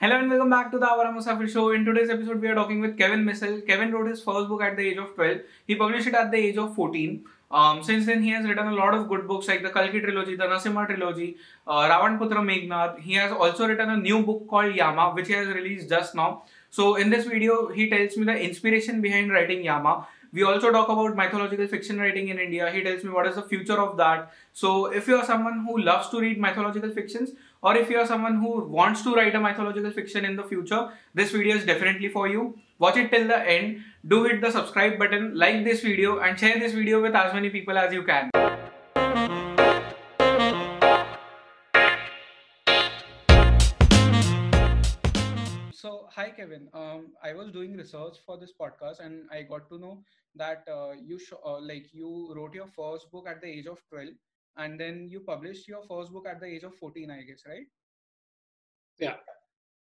Hello and welcome back to the Awaara Musaafir Show. In today's episode, we are talking with Kevin Missal. Kevin wrote his first book at the age of 12. He published it at the age of 14. Um, since then, he has written a lot of good books like the Kalki trilogy, the Narasimha trilogy, uh, Ravan Putra Meghnad. He has also written a new book called Yama, which he has released just now. So, in this video, he tells me the inspiration behind writing Yama. We also talk about mythological fiction writing in India. He tells me what is the future of that. So, if you are someone who loves to read mythological fictions, or if you are someone who wants to write a mythological fiction in the future, this video is definitely for you. Watch it till the end. Do hit the subscribe button, like this video, and share this video with as many people as you can. So, hi Kevin. Um, I was doing research for this podcast, and I got to know that uh, you sh- uh, like you wrote your first book at the age of twelve, and then you published your first book at the age of fourteen, I guess, right? Yeah.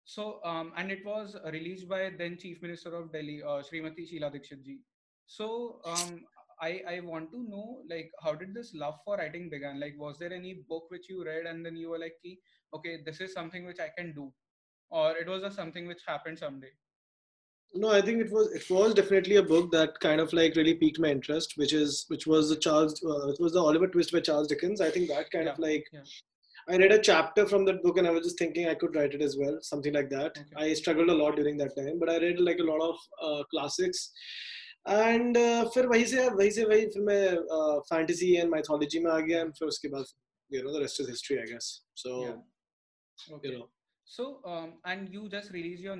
So, um, and it was released by then Chief Minister of Delhi, uh, Srimati Sheila Dikshit ji. So, um, I I want to know like how did this love for writing began? Like, was there any book which you read and then you were like, okay, this is something which I can do, or it was just something which happened someday No, I think it was it was definitely a book that kind of like really piqued my interest, which is which was the Charles uh, it was the Oliver Twist by Charles Dickens. I think that kind of Yeah, like yeah. I read a chapter from that book and I was just thinking I could write it as well, something like that. Okay. I struggled a lot during that time, but I read like a lot of uh, classics. And uh, फिर वहीं से वहीं से वही फिर मैं fantasy and mythology में आ गया एंड फिर उसके बाद you know the rest is history I guess so Yeah. Okay. you know So, um, and you just released your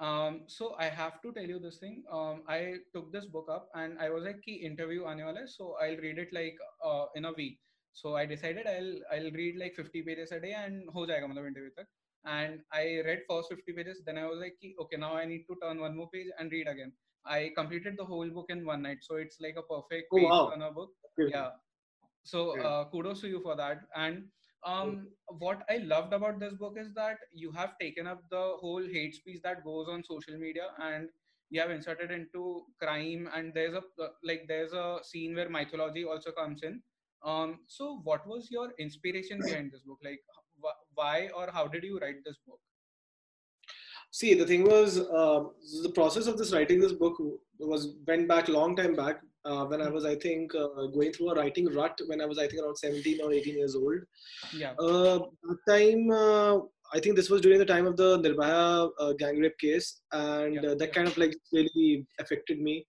um, so I have to tell you this thing. Um, I took this book up and I was like, "Key interview ane so I'll read it like uh, in a week." So I decided I'll I'll read like 50 pages a day and ho jayega matlab interview tak. And I read first 50 pages. Then I was like, Ki, "Okay, now I need to turn one more page and read again." I completed the whole book in one night, so it's like a perfect oh, page wow. on a book. Yeah. So uh, kudos to you for that and um, what I loved about this book is that you have taken up the whole hate speech that goes on social media and you have inserted into crime and there's a uh, like there's a scene where mythology also comes in. Um, so what was your inspiration behind this book? Like wh- why or how did you write this book? See, the thing was, uh, the process of this writing this book was went back long time back uh, when I was, I think, uh, going through a writing rut when I was, I think, around 17 or 18 years old. Yeah. Uh, that time, uh, I think this was during the time of the Nirbhaya uh, gang rape case, and Yeah, uh, that yeah. kind of like really affected me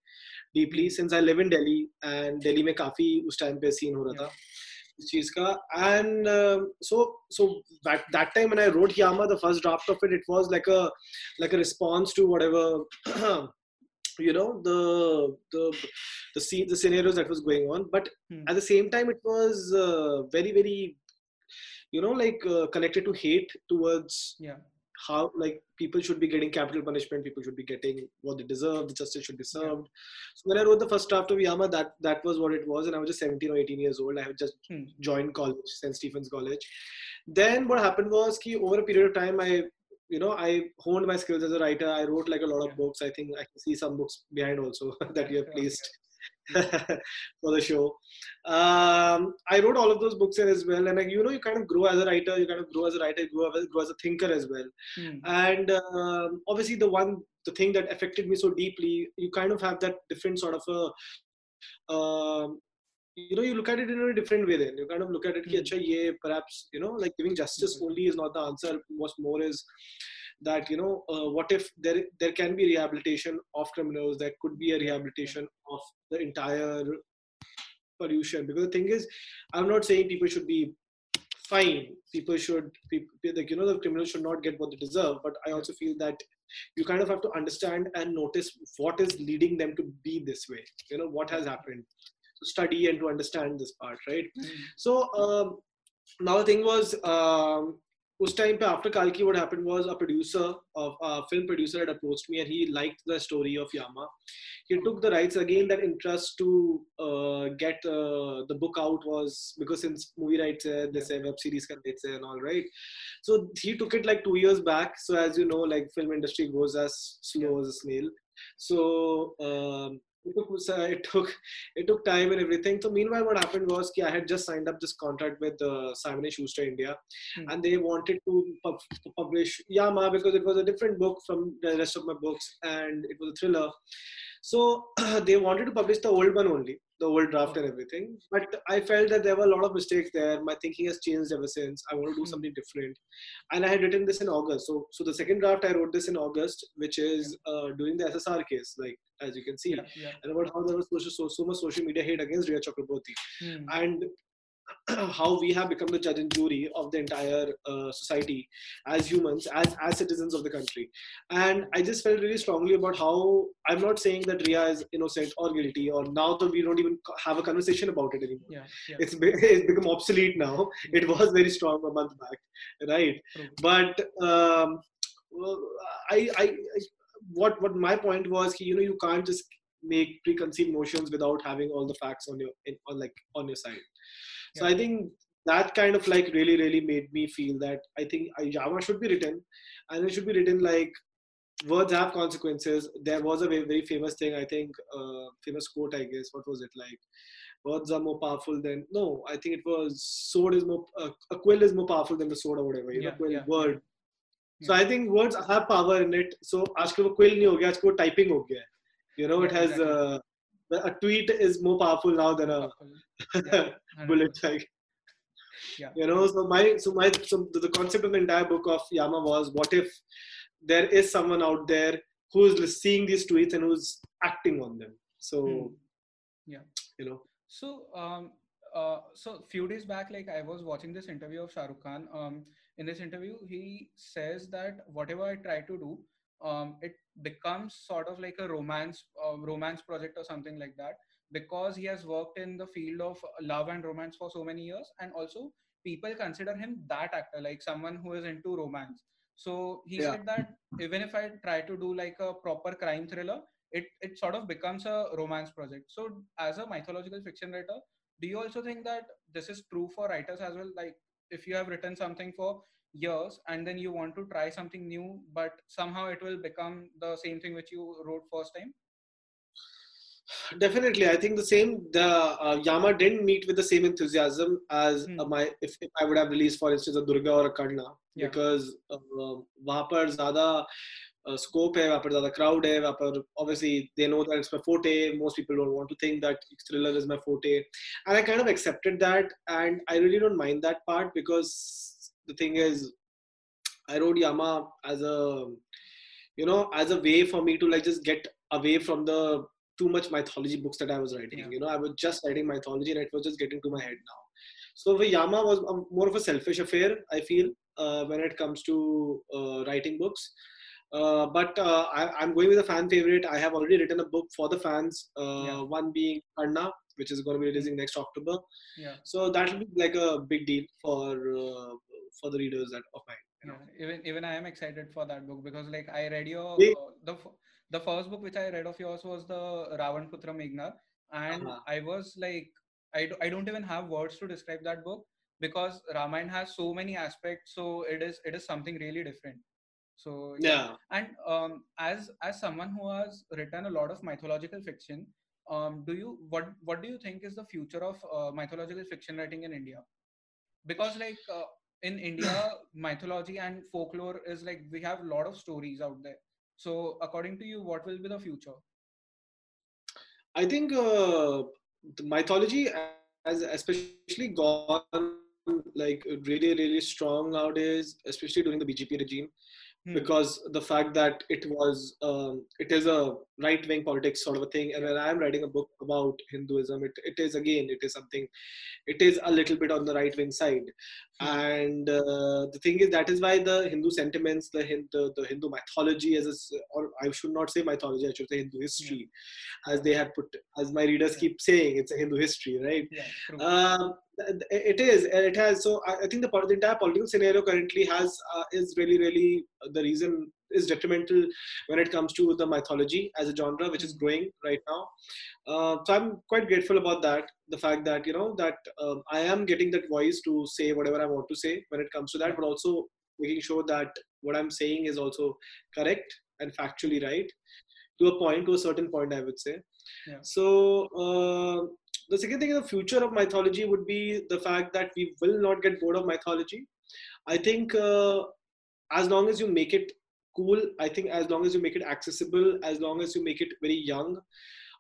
deeply since I live in Delhi and Delhi में काफी उस time पे scene हो रहा था इस चीज का and um, so so that that time when I wrote Yama the first draft of it it was like a like a response to whatever you know the the the scene the scenarios that was going on but Hmm. at the same time it was uh, very very you know like uh, connected to hate towards Yeah. how like people should be getting capital punishment people should be getting what they deserve the justice should be Yeah. served so when i wrote the first draft of yama that that was what it was and i was just 17 or 18 years old i had just Hmm. joined college st stephen's college then what happened was ki over a period of time i you know i honed my skills as a writer. I wrote like a lot of books. I think i can see some books behind also that you have placed for the show. Um, i wrote all of those books as well. And like, you know you kind of grow as a writer. You kind of grow as a writer. You grow as, grow as a thinker as well. Hmm. and um, obviously the one the thing that affected me so deeply you kind of have that different sort of a um, you know you look at it in a different way then. You kind of look at it ki, Hmm. "Acha, ye perhaps you know like giving justice Mhm. only is not the answer. What's more is that you know uh, what if there there can be rehabilitation of criminals there could be a rehabilitation of the entire pollution. Because the thing is i'm not saying people should be fine. People should people like you know the criminals should not get what they deserve. But i also feel that you kind of have to understand and notice what is leading them to be this way. You know what has happened to study and to understand this part right Hmm. so um, now the thing was um, उस time पे after Kalki what happened was a producer of a film producer had approached me and he liked the story of Yama. He took the rights again. That interest to uh, get uh, the book out was because since movie rights hai, they say web series can rights hai and all right. So he took it like two years back. So as you know, like film industry goes as slow as a snail. So um, it took uh, it took it took time and everything. So meanwhile, what happened was I had just signed up this contract with uh, Simon and Schuster India, Hmm. and they wanted to pub- publish Yama because it was a different book from the rest of my books, and it was a thriller. So they wanted to publish the old one only, the old draft and everything. But I felt that there were a lot of mistakes there. My thinking has changed ever since. I want to do Hmm. something different, and I had written this in August. So so the second draft I wrote this in August, which is uh, during the SSR case, like as you can see, Yeah, yeah. and about how there was social, so, so much social media hate against Rhea Chakraborty. Hmm. and how we have become the judge and jury of the entire uh, society as humans as as citizens of the country. And i just felt really strongly about how i'm not saying that rhea is innocent or guilty or now that we don't even have a conversation about it anymore. Yeah, yeah. it's, it's become obsolete now. It was very strong a month back right? But um, I I what what my point was you know you can't just make preconceived notions without having all the facts on your in, on like on your side. So i think that kind of like really really made me feel that i think uh, yama should be written and it should be written like words have consequences. There was a very, very famous thing i think uh, famous quote i guess what was it like words are more powerful than no i think it was sword is more uh, a quill is more powerful than the sword or whatever you know Yeah, quill yeah, word. yeah. so i think words have power in it so आजकल वो quill नहीं हो गया आजकल वो typing हो गया है you know it Yeah, has exactly. uh, a tweet is more powerful now than a Yeah, 100%. bullet like Yeah. you know so my so my so the, the concept of the entire book of yama was what if there is someone out there who is seeing these tweets and who's acting on them so Hmm. Yeah. you know So, um, uh, so few days back, like I was watching this interview of Shah Rukh Khan. Um, in this interview, he says that whatever I try to do, um, it becomes sort of like a romance, uh, romance project or something like that, because he has worked in the field of love and romance for so many years, and also people consider him that actor, like someone who is into romance. So he Yeah. said that even if I try to do like a proper crime thriller, it it sort of becomes a romance project. So as a mythological fiction writer, do you also think that this is true for writers as well? Like if you have written something for years and then you want to try something new but somehow it will become the same thing which you wrote first time definitely i think the same the uh, yama didn't meet with the same enthusiasm as hmm. Uh, my if, if, i would have released for instance a durga or a karna yeah. because uh, wahan par scope है वहाँ पर ज़्यादा crowd है वहाँ पर obviously they know that it's my forte most people don't want to think that thriller is my forte and I kind of accepted that and I really don't mind that part because the thing is I wrote Yama as a you know as a way for me to like just get away from the too much mythology books that I was writing Yeah. you know I was just writing mythology and it was just getting to my head now so the Yama was a, more of a selfish affair I feel uh, when it comes to uh, writing books uh, but uh, I, I'm going with a fan favorite. I have already written a book for the fans. Uh, Yeah. One being Anna, which is going to be releasing next October. Yeah. So that will be like a big deal for uh, for the readers that of mine. You know? Yeah, even even I am excited for that book because like I read your Yeah. the the first book which I read of yours was the Ravan Putra Meghna, and Uh-huh. I was like I, do, I don't even have words to describe that book because Ramayana has so many aspects, so it is it is something really different. So Yeah. and um, as as someone who has written a lot of mythological fiction, um, do you what what do you think is the future of uh, mythological fiction writing in India? Because like uh, in India, mythology and folklore is like we have a lot of stories out there. So according to you, what will be the future? I think uh, the mythology has especially gone like really really strong nowadays, especially during the BJP regime. Hmm. because the fact that it was um, it is a right wing politics sort of a thing and when i am writing a book about hinduism it, it is again it is something it is a little bit on the right wing side Hmm. and uh, the thing is that is why the hindu sentiments the hindu the hindu mythology as a, or i should not say mythology i should say hindu history as they had put as my readers Yeah. keep saying it's a hindu history right Yeah, um, it is it has so i, think the, the entire political scenario currently has uh, is really really uh, the reason is detrimental when it comes to the mythology as a genre which is growing right now uh, so i'm quite grateful about that the fact that you know that um, i am getting that voice to say whatever i want to say when it comes to that but also making sure that what i'm saying is also correct and factually right to a point, to a certain point, I would say. Yeah. So uh, the second thing in the future of mythology would be the fact that we will not get bored of mythology. I think uh, as long as you make it cool, I think as long as you make it accessible, as long as you make it very young,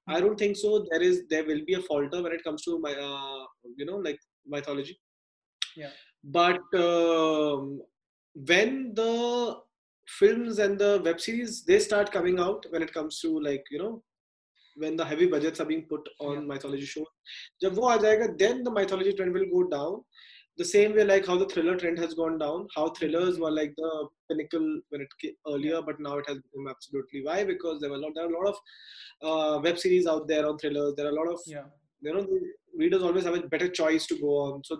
I don't think so. There is there will be a falter when it comes to my uh, you know like mythology. Yeah. But um, when the films and the web series they start coming out when it comes to like you know when the heavy budgets are being put on yeah. mythology shows jab wo jayega then the mythology trend will go down the same way like how the thriller trend has gone down how thrillers were like the pinnacle when it came earlier but now it has become absolutely why because there were a lot there are a lot of uh, web series out there on thrillers there are a lot of yeah. you know readers always have a better choice to go on so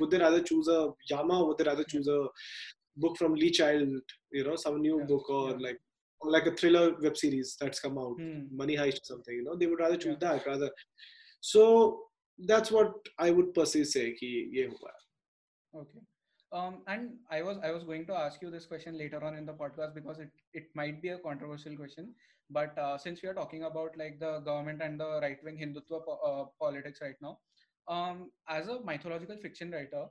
would they rather choose a yama would they rather choose a book from lee child you know some new yeah. book or yeah. like or like a thriller web series that's come out Hmm. money heist or something you know they would rather choose Yeah. that rather so that's what i would personally say ki ye hua. Okay. Um, and I was I was going to ask you this question later on in the podcast because it, it might be a controversial question. But uh, since we are talking about like the government and the right wing Hindutva po- uh, politics right now, um, as a mythological fiction writer,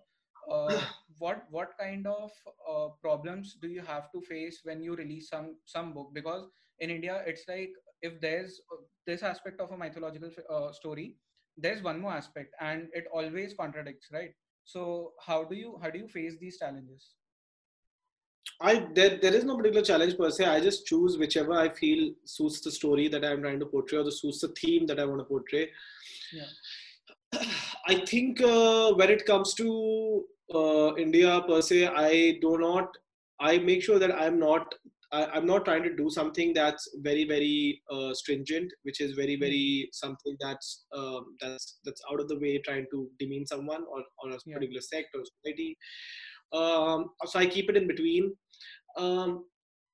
uh, what what kind of uh, problems do you have to face when you release some some book? Because in India, it's like if there's uh, this aspect of a mythological uh, story, there's one more aspect, and it always contradicts, right? So how do you how do you face these challenges? i there, there is no particular challenge per se i just choose whichever i feel suits the story that i'm trying to portray or the suits the theme that i want to portray Yeah. i think uh, when it comes to uh, india per se i do not i make sure that i'm not I, i'm not trying to do something that's very very uh, stringent which is very very something that's um, that's that's out of the way trying to demean someone or, or a Yeah. particular sect or society um, so i keep it in between um,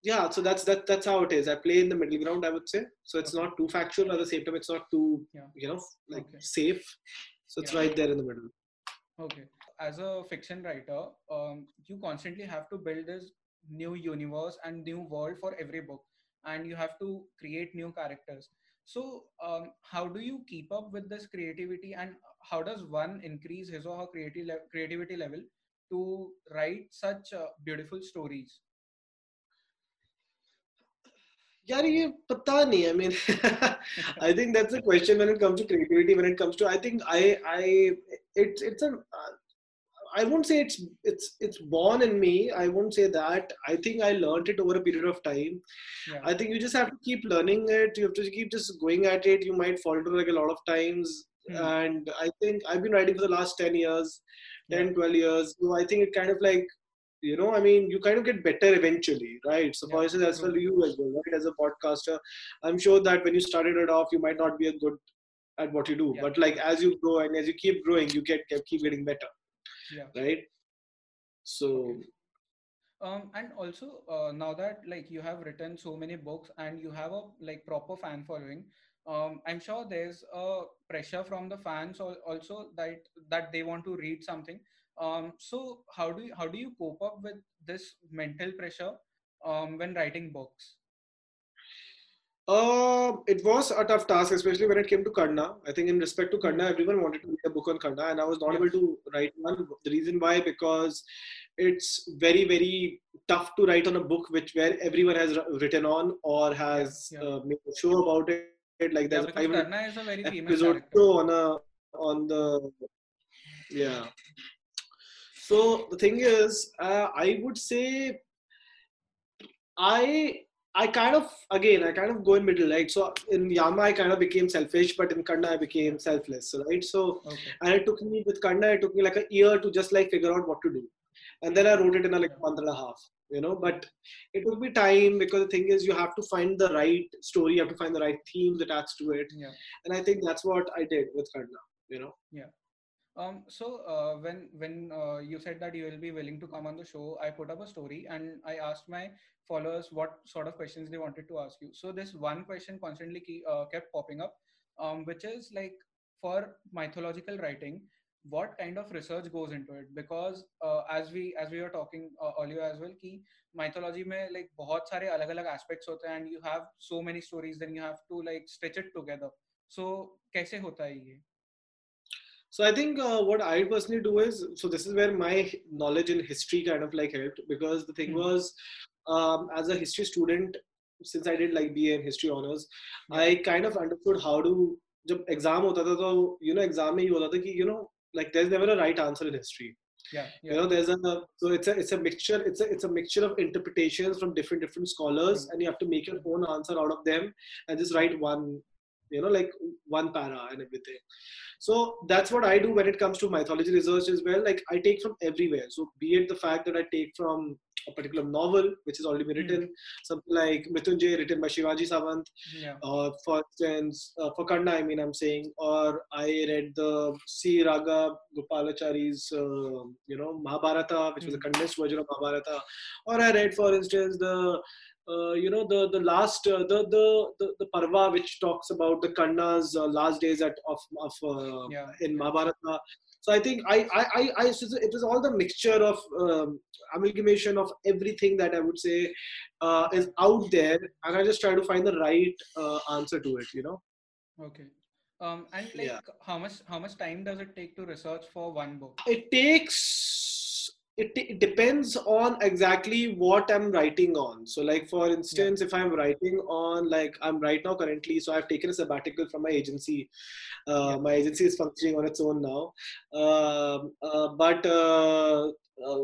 yeah so that's that that's how it is i play in the middle ground i would say so it's not too factual at the same time it's not too Yeah. you know like Okay. safe so it's Yeah. right there in the middle Okay As a fiction writer, um, you constantly have to build this new universe and new world for every book, and you have to create new characters. So, um, how do you keep up with this creativity, and how does one increase his or her creativity le- creativity level to write such uh, beautiful stories? यार ये पता नहीं I mean I think that's a question when it comes to creativity when it comes to I think I I it's it's a I won't say it's it's it's born in me I won't say that I think I learned it over a period of time Yeah. I think you just have to keep learning it you have to keep just going at it you might falter like a lot of times Hmm. and I think I've been writing for the last 10 years 10 Yeah. 12 years so I think it kind of like you know, I mean, you kind of get better eventually, right? So Yeah, for instance, as well you as well, right? As a podcaster, I'm sure that when you started it off, you might not be a good at what you do, Yeah. but like as you grow and as you keep growing, you get keep getting better, Yeah. right? So Okay. um and also uh, now that like you have written so many books and you have a like proper fan following um i'm sure there's a pressure from the fans al- also that that they want to read something um so how do you how do you cope up with this mental pressure um when writing books Uh, it was a tough task, especially when it came to Karna. I think in respect to Karna, everyone wanted to read a book on Karna, and I was not Yeah. able to write one. The reason why, because it's very, very tough to write on a book which where everyone has written on or has yeah. Uh, made a show about it. Like yeah there's a five karna is a very famous episode show on a on the yeah. So the thing is, uh, I would say I I kind of again I kind of go in middle, right? So in Yama I kind of became selfish, but in Karna I became selfless, right? So okay and it took me with Karna, it took me like a year to just like figure out what to do, and then I wrote it in a like month and a half, you know. But it took me time because the thing is you have to find the right story, you have to find the right themes attached to it, yeah and I think that's what I did with Karna, you know. Yeah um, so uh, when when uh, you said that you will be willing to come on the show, I put up a story and I asked my followers what sort of questions they wanted to ask you. So this one question constantly ke- uh, kept popping up, um, which is like for mythological writing, what kind of research goes into it because uh, as we as we were talking uh, earlier as well ki mythology mein like बहुत सारे अलग अलग aspects होते हैं and you have so many stories then you have to like stitch it together so कैसे होता है ये so I think uh, what I personally do is so this is where my knowledge in history kind of like helped because the thing mm-hmm. was um, as a history student since I did like BA in history honors yeah. I kind of understood how to जब exam होता था तो you know exam में ये होता था कि you know like there's never a right answer in history yeah, yeah, you know there's a so it's a it's a mixture it's a it's a mixture of interpretations from different different scholars mm-hmm. and you have to make your own answer out of them and just write one you know like one para and everything so that's what I do when it comes to mythology research as well. Like I take from everywhere. So be it the fact that I take from a particular novel which has already been written, mm. something like Mrityunjay written by Shivaji Savant, yeah. or for instance, uh, for Karna, I mean, I'm saying, or I read the C. Raga Gopalachari's, uh, you know, Mahabharata, which mm. was a hmm. condensed version of Mahabharata, or I read, for instance, the uh, you know the the last uh, the, the the the parva which talks about the Karna's uh, last days at of of uh, yeah. in Mahabharata. So I think I I I, I it was all the mixture of um, amalgamation of everything that I would say uh, is out there, and I just try to find the right uh, answer to it. You know. Okay. Um, and like yeah. how much how much time does it take to research for one book? It takes it, it, depends on exactly what i'm writing on so like for instance yeah. if i'm writing on like i'm right now currently so i've taken a sabbatical from my agency uh, yeah. my agency is functioning on its own now um, uh, but uh, uh,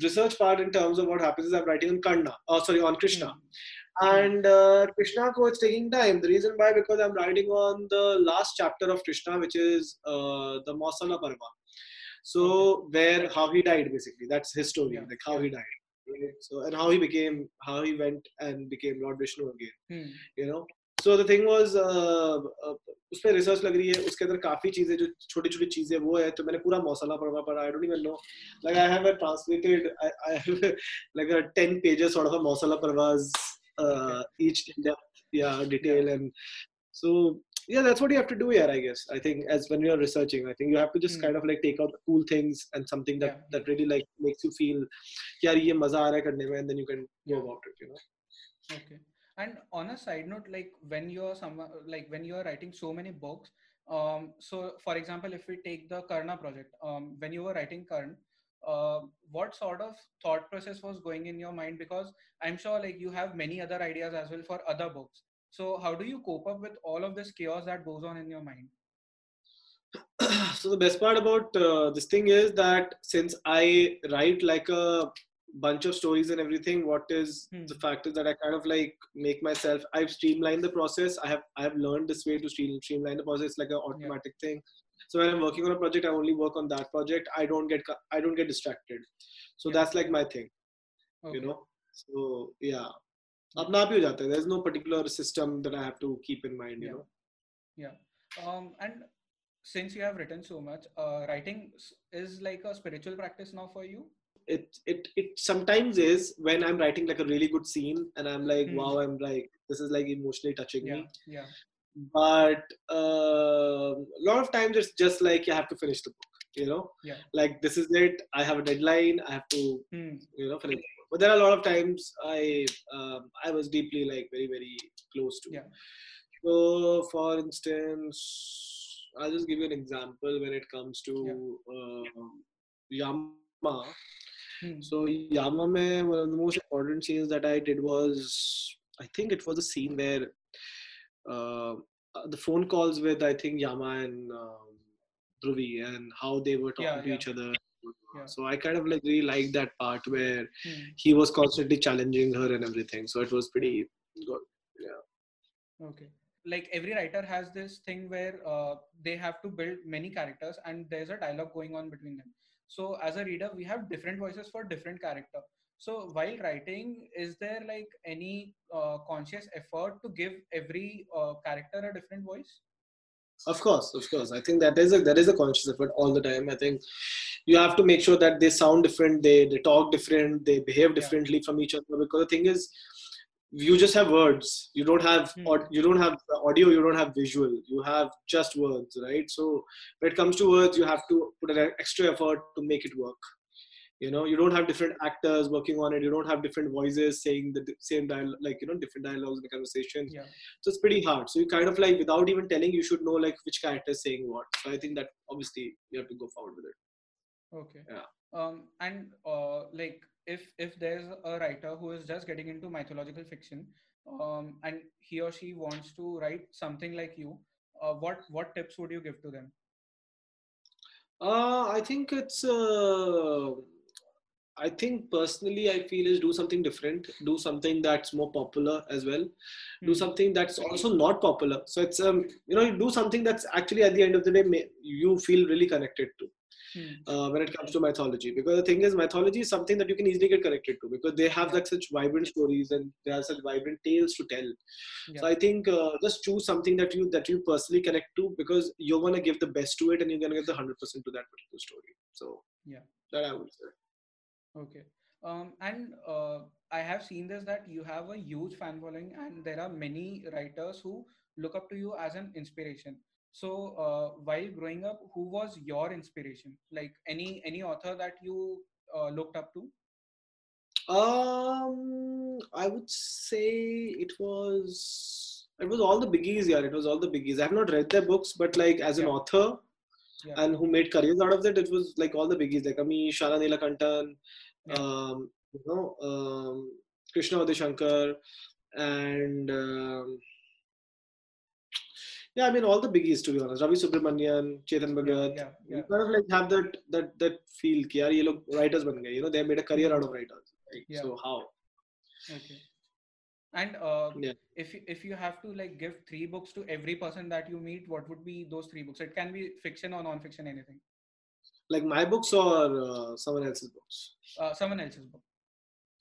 research part in terms of what happens is i'm writing on karna oh sorry on krishna mm-hmm. and uh, krishna ko it's taking time the reason why because i'm writing on the last chapter of krishna which is uh, the mausala parva so where how he died basically. That's his story, like how he died. So and how he became how he went and became Lord Vishnu again. Hmm. You know? So the thing was uh, uh research lag rahi hai, uske kaafi cheeze, jo chote chote cheeze, wo hai, to pura masala padha, I don't even know. Like I have a translated I, have like ten pages sort of a mausala parvas uh, each depth, yeah, detail and so yeah that's what you have to do here i guess. I think as when you're researching i think you have to just mm. kind of like take out the cool things and something that yeah. that really like makes you feel yaar ye maza aa raha karne mein and then you can go about it you know? Okay. And on a side note like when you're some like when you're writing so many books um so for example if we take the karna project um when you were writing karna uh, what sort of thought process was going in your mind? Because i'm sure like you have many other ideas as well for other books so how do you cope up with all of this chaos that goes on in your mind? so the best part about uh, this thing is that since I write like a bunch of stories and everything, what is hmm. the fact is that I kind of like make myself. I've streamlined the process. I have I have learned this way to streamline the process It's like an automatic yeah. thing. So when I'm working on a project, I only work on that project. I don't get I don't get distracted. So yeah. that's like my thing. Okay. You know. So yeah अपना आप ही हो जाता है there's no particular system that I have to keep in mind you yeah. know yeah um and since you have written so much uh, writing is like a spiritual practice now for you it it it sometimes is when i'm writing like a really good scene and i'm like mm. wow i'm like this is like emotionally touching yeah, me yeah but uh, a lot of times it's just like you have to finish the book you know yeah like this is it i have a deadline i have to mm. you know finish but there are a lot of times I um, I was deeply like very very close to. Yeah. So for instance, I'll just give you an example when it comes to yeah. uh, Yama. Hmm. So Yama, mein, one of the most important scenes that I did was I think it was a scene where uh, the phone calls with I think Yama and um, Dhruvi and how they were talking yeah, to each other yeah. So I kind of like really like that part where hmm. he was constantly challenging her and everything. So it was pretty good. Yeah. Okay. Like every writer has this thing where uh, they have to build many characters and there's a dialogue going on between them. So as a reader, we have different voices for different character. So while writing, is there like any uh, conscious effort to give every uh, character a different voice? Of course of course. I think that is a that is a conscious effort all the time. I think you have to make sure that they sound different they they talk different they behave differently yeah. from each other because the thing is you just have words. You don't have Hmm. aud- you don't have audio you don't have visual. You have just words right? So when it comes to words you have to put an extra effort to make it work you know you don't have different actors working on it you don't have different voices saying the same dialogue like you know different dialogues in the conversation Yeah. so it's pretty hard so you kind of like without even telling you should know like which character is saying what so i think that obviously you have to go forward with it Okay. Yeah. Um, and uh, like if if there's a writer who is just getting into mythological fiction, um, and he or she wants to write something like you, uh, what what tips would you give to them? Uh, I think it's. Uh, I think personally, I feel is do something different. Do something that's more popular as well. Do Hmm. something that's also not popular. So it's um, you know, you do something that's actually at the end of the day may, you feel really connected to. Hmm. Uh, when it comes to mythology, because the thing is, mythology is something that you can easily get connected to because they have Yeah. like such vibrant stories and they have such vibrant tales to tell. So I think uh, just choose something that you that you personally connect to because you're gonna give the best to it and you're gonna give the hundred percent to that particular story. So Yeah. that I would say. Okay. Um, and uh, I have seen this that you have a huge fan following, and there are many writers who look up to you as an inspiration. So, uh, while growing up, who was your inspiration? Like any any author that you uh, looked up to? Um, I would say it was it was all the biggies. Yeah, it was all the biggies. I have not read their books, but like as an author yeah. and who made careers out of it. It was like all the biggies like Ami, Shara Neelakantan, yeah. um, you know, um, Krishna Udayasankar, and um, yeah, I mean all the biggies to be honest. Ravi Subramanian, Chetan Bhagat, yeah, yeah, yeah. kind of like have that that that feel. Ki, yaar, ye log writers ban gaye. You know, they made a career out of writers. Right? Yeah. So how? Okay. And uh, Yeah. if you, if you have to like give three books to every person that you meet, what would be those three books? It can be fiction or non-fiction, anything. Like my books or uh, someone else's books? Uh, someone else's book.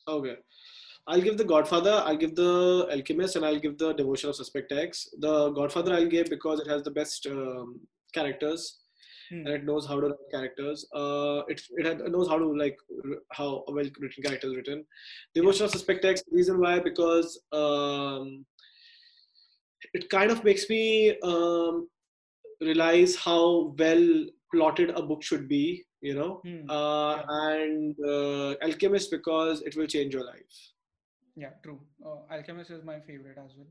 Okay. I'll give the Godfather, I'll give the Alchemist, and I'll give the Devotion of Suspect X. The Godfather I'll give because it has the best um, characters Hmm. and it knows how to write characters. Uh, it it knows how to like how a well written character is written. Devotion of Suspect X. Reason why because um, it kind of makes me um, realize how well plotted a book should be. You know, Hmm. uh, Yeah. and uh, Alchemist because it will change your life. Yeah, true. Uh, Alchemist is my favorite as well.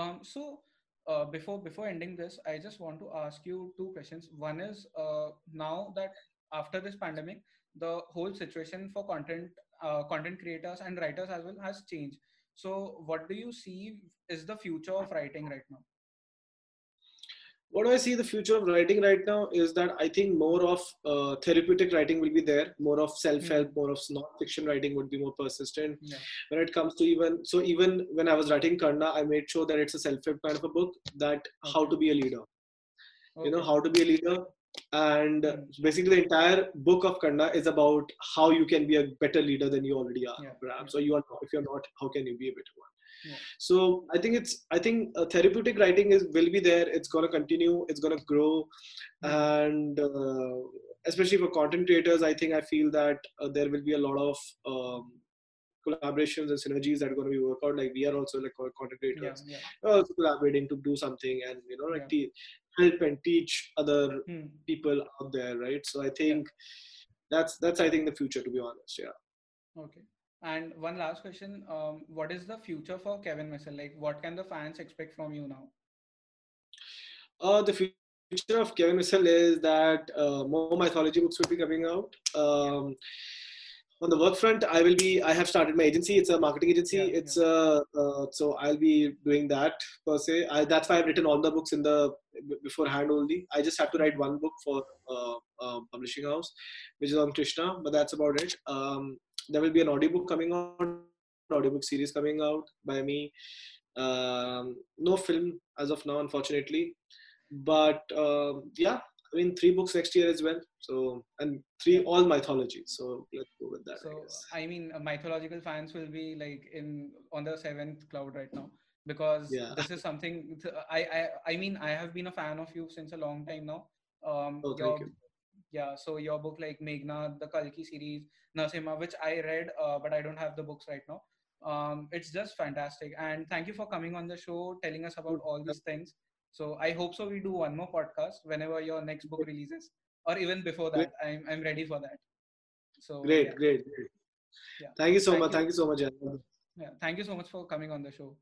Um, so uh, before before ending this, I just want to ask you two questions. One is uh, now that after this pandemic, the whole situation for content uh, content creators and writers as well has changed. So, what do you see is the future of writing right now? What do I see the future of writing right now is that I think more of uh, therapeutic writing will be there, more of self-help, more of non-fiction writing would be more persistent. Yeah. When it comes to even so, even when I was writing Karna, I made sure that it's a self-help kind of a book that how to be a leader. You know how to be a leader, and Mm. basically the entire book of Karna is about how you can be a better leader than you already are, Yeah, perhaps. yeah. Or you are not. If you're not, how can you be a better one? Yeah. So I think it's I think uh, therapeutic writing is will be there. It's gonna continue. It's gonna grow, Mm. and uh, especially for content creators, I think I feel that uh, there will be a lot of um, collaborations and synergies that are going to be worked out. Like we are also like content creators, yeah. also collaborating to do something and you know like Yeah. te- help and teach other Hmm. people out there, right? So I think that's that's I think the future to be honest. Yeah. Okay. And one last question. Um, what is the future for Kevin Missal? Like, what can the fans expect from you now? Uh, the future of Kevin Missal is that uh, more mythology books will be coming out. Um, on the work front, I will be. I have started my agency. It's a marketing agency. Yeah, it's uh, uh, so I'll be doing that per se. I, that's why I've written all the books in the beforehand only. I just have to write one book for uh, uh, publishing house, which is on Krishna. But that's about it. Um, there will be an audiobook coming out, audiobook series coming out by me. Um, no film as of now, unfortunately. But um, yeah, I mean, three books next year as well. So and three all mythology. So let's go with that. I So, guess. I mean, uh, mythological fans will be like in on the seventh cloud right now because Yeah. this is something th- I, I I mean I have been a fan of you since a long time now. Um, Oh, your, thank you. Yeah, so your book like Meghna, the Kalki series, Nasima, which I read, uh, but I don't have the books right now. Um, it's just fantastic. And thank you for coming on the show, telling us about all these things. So I hope so. We do one more podcast whenever your next book releases, or even before that. I'm I'm ready for that. So great, yeah. great, great. Yeah. Thank you so thank much. You. Thank you so much. Yeah. Thank you so much for coming on the show.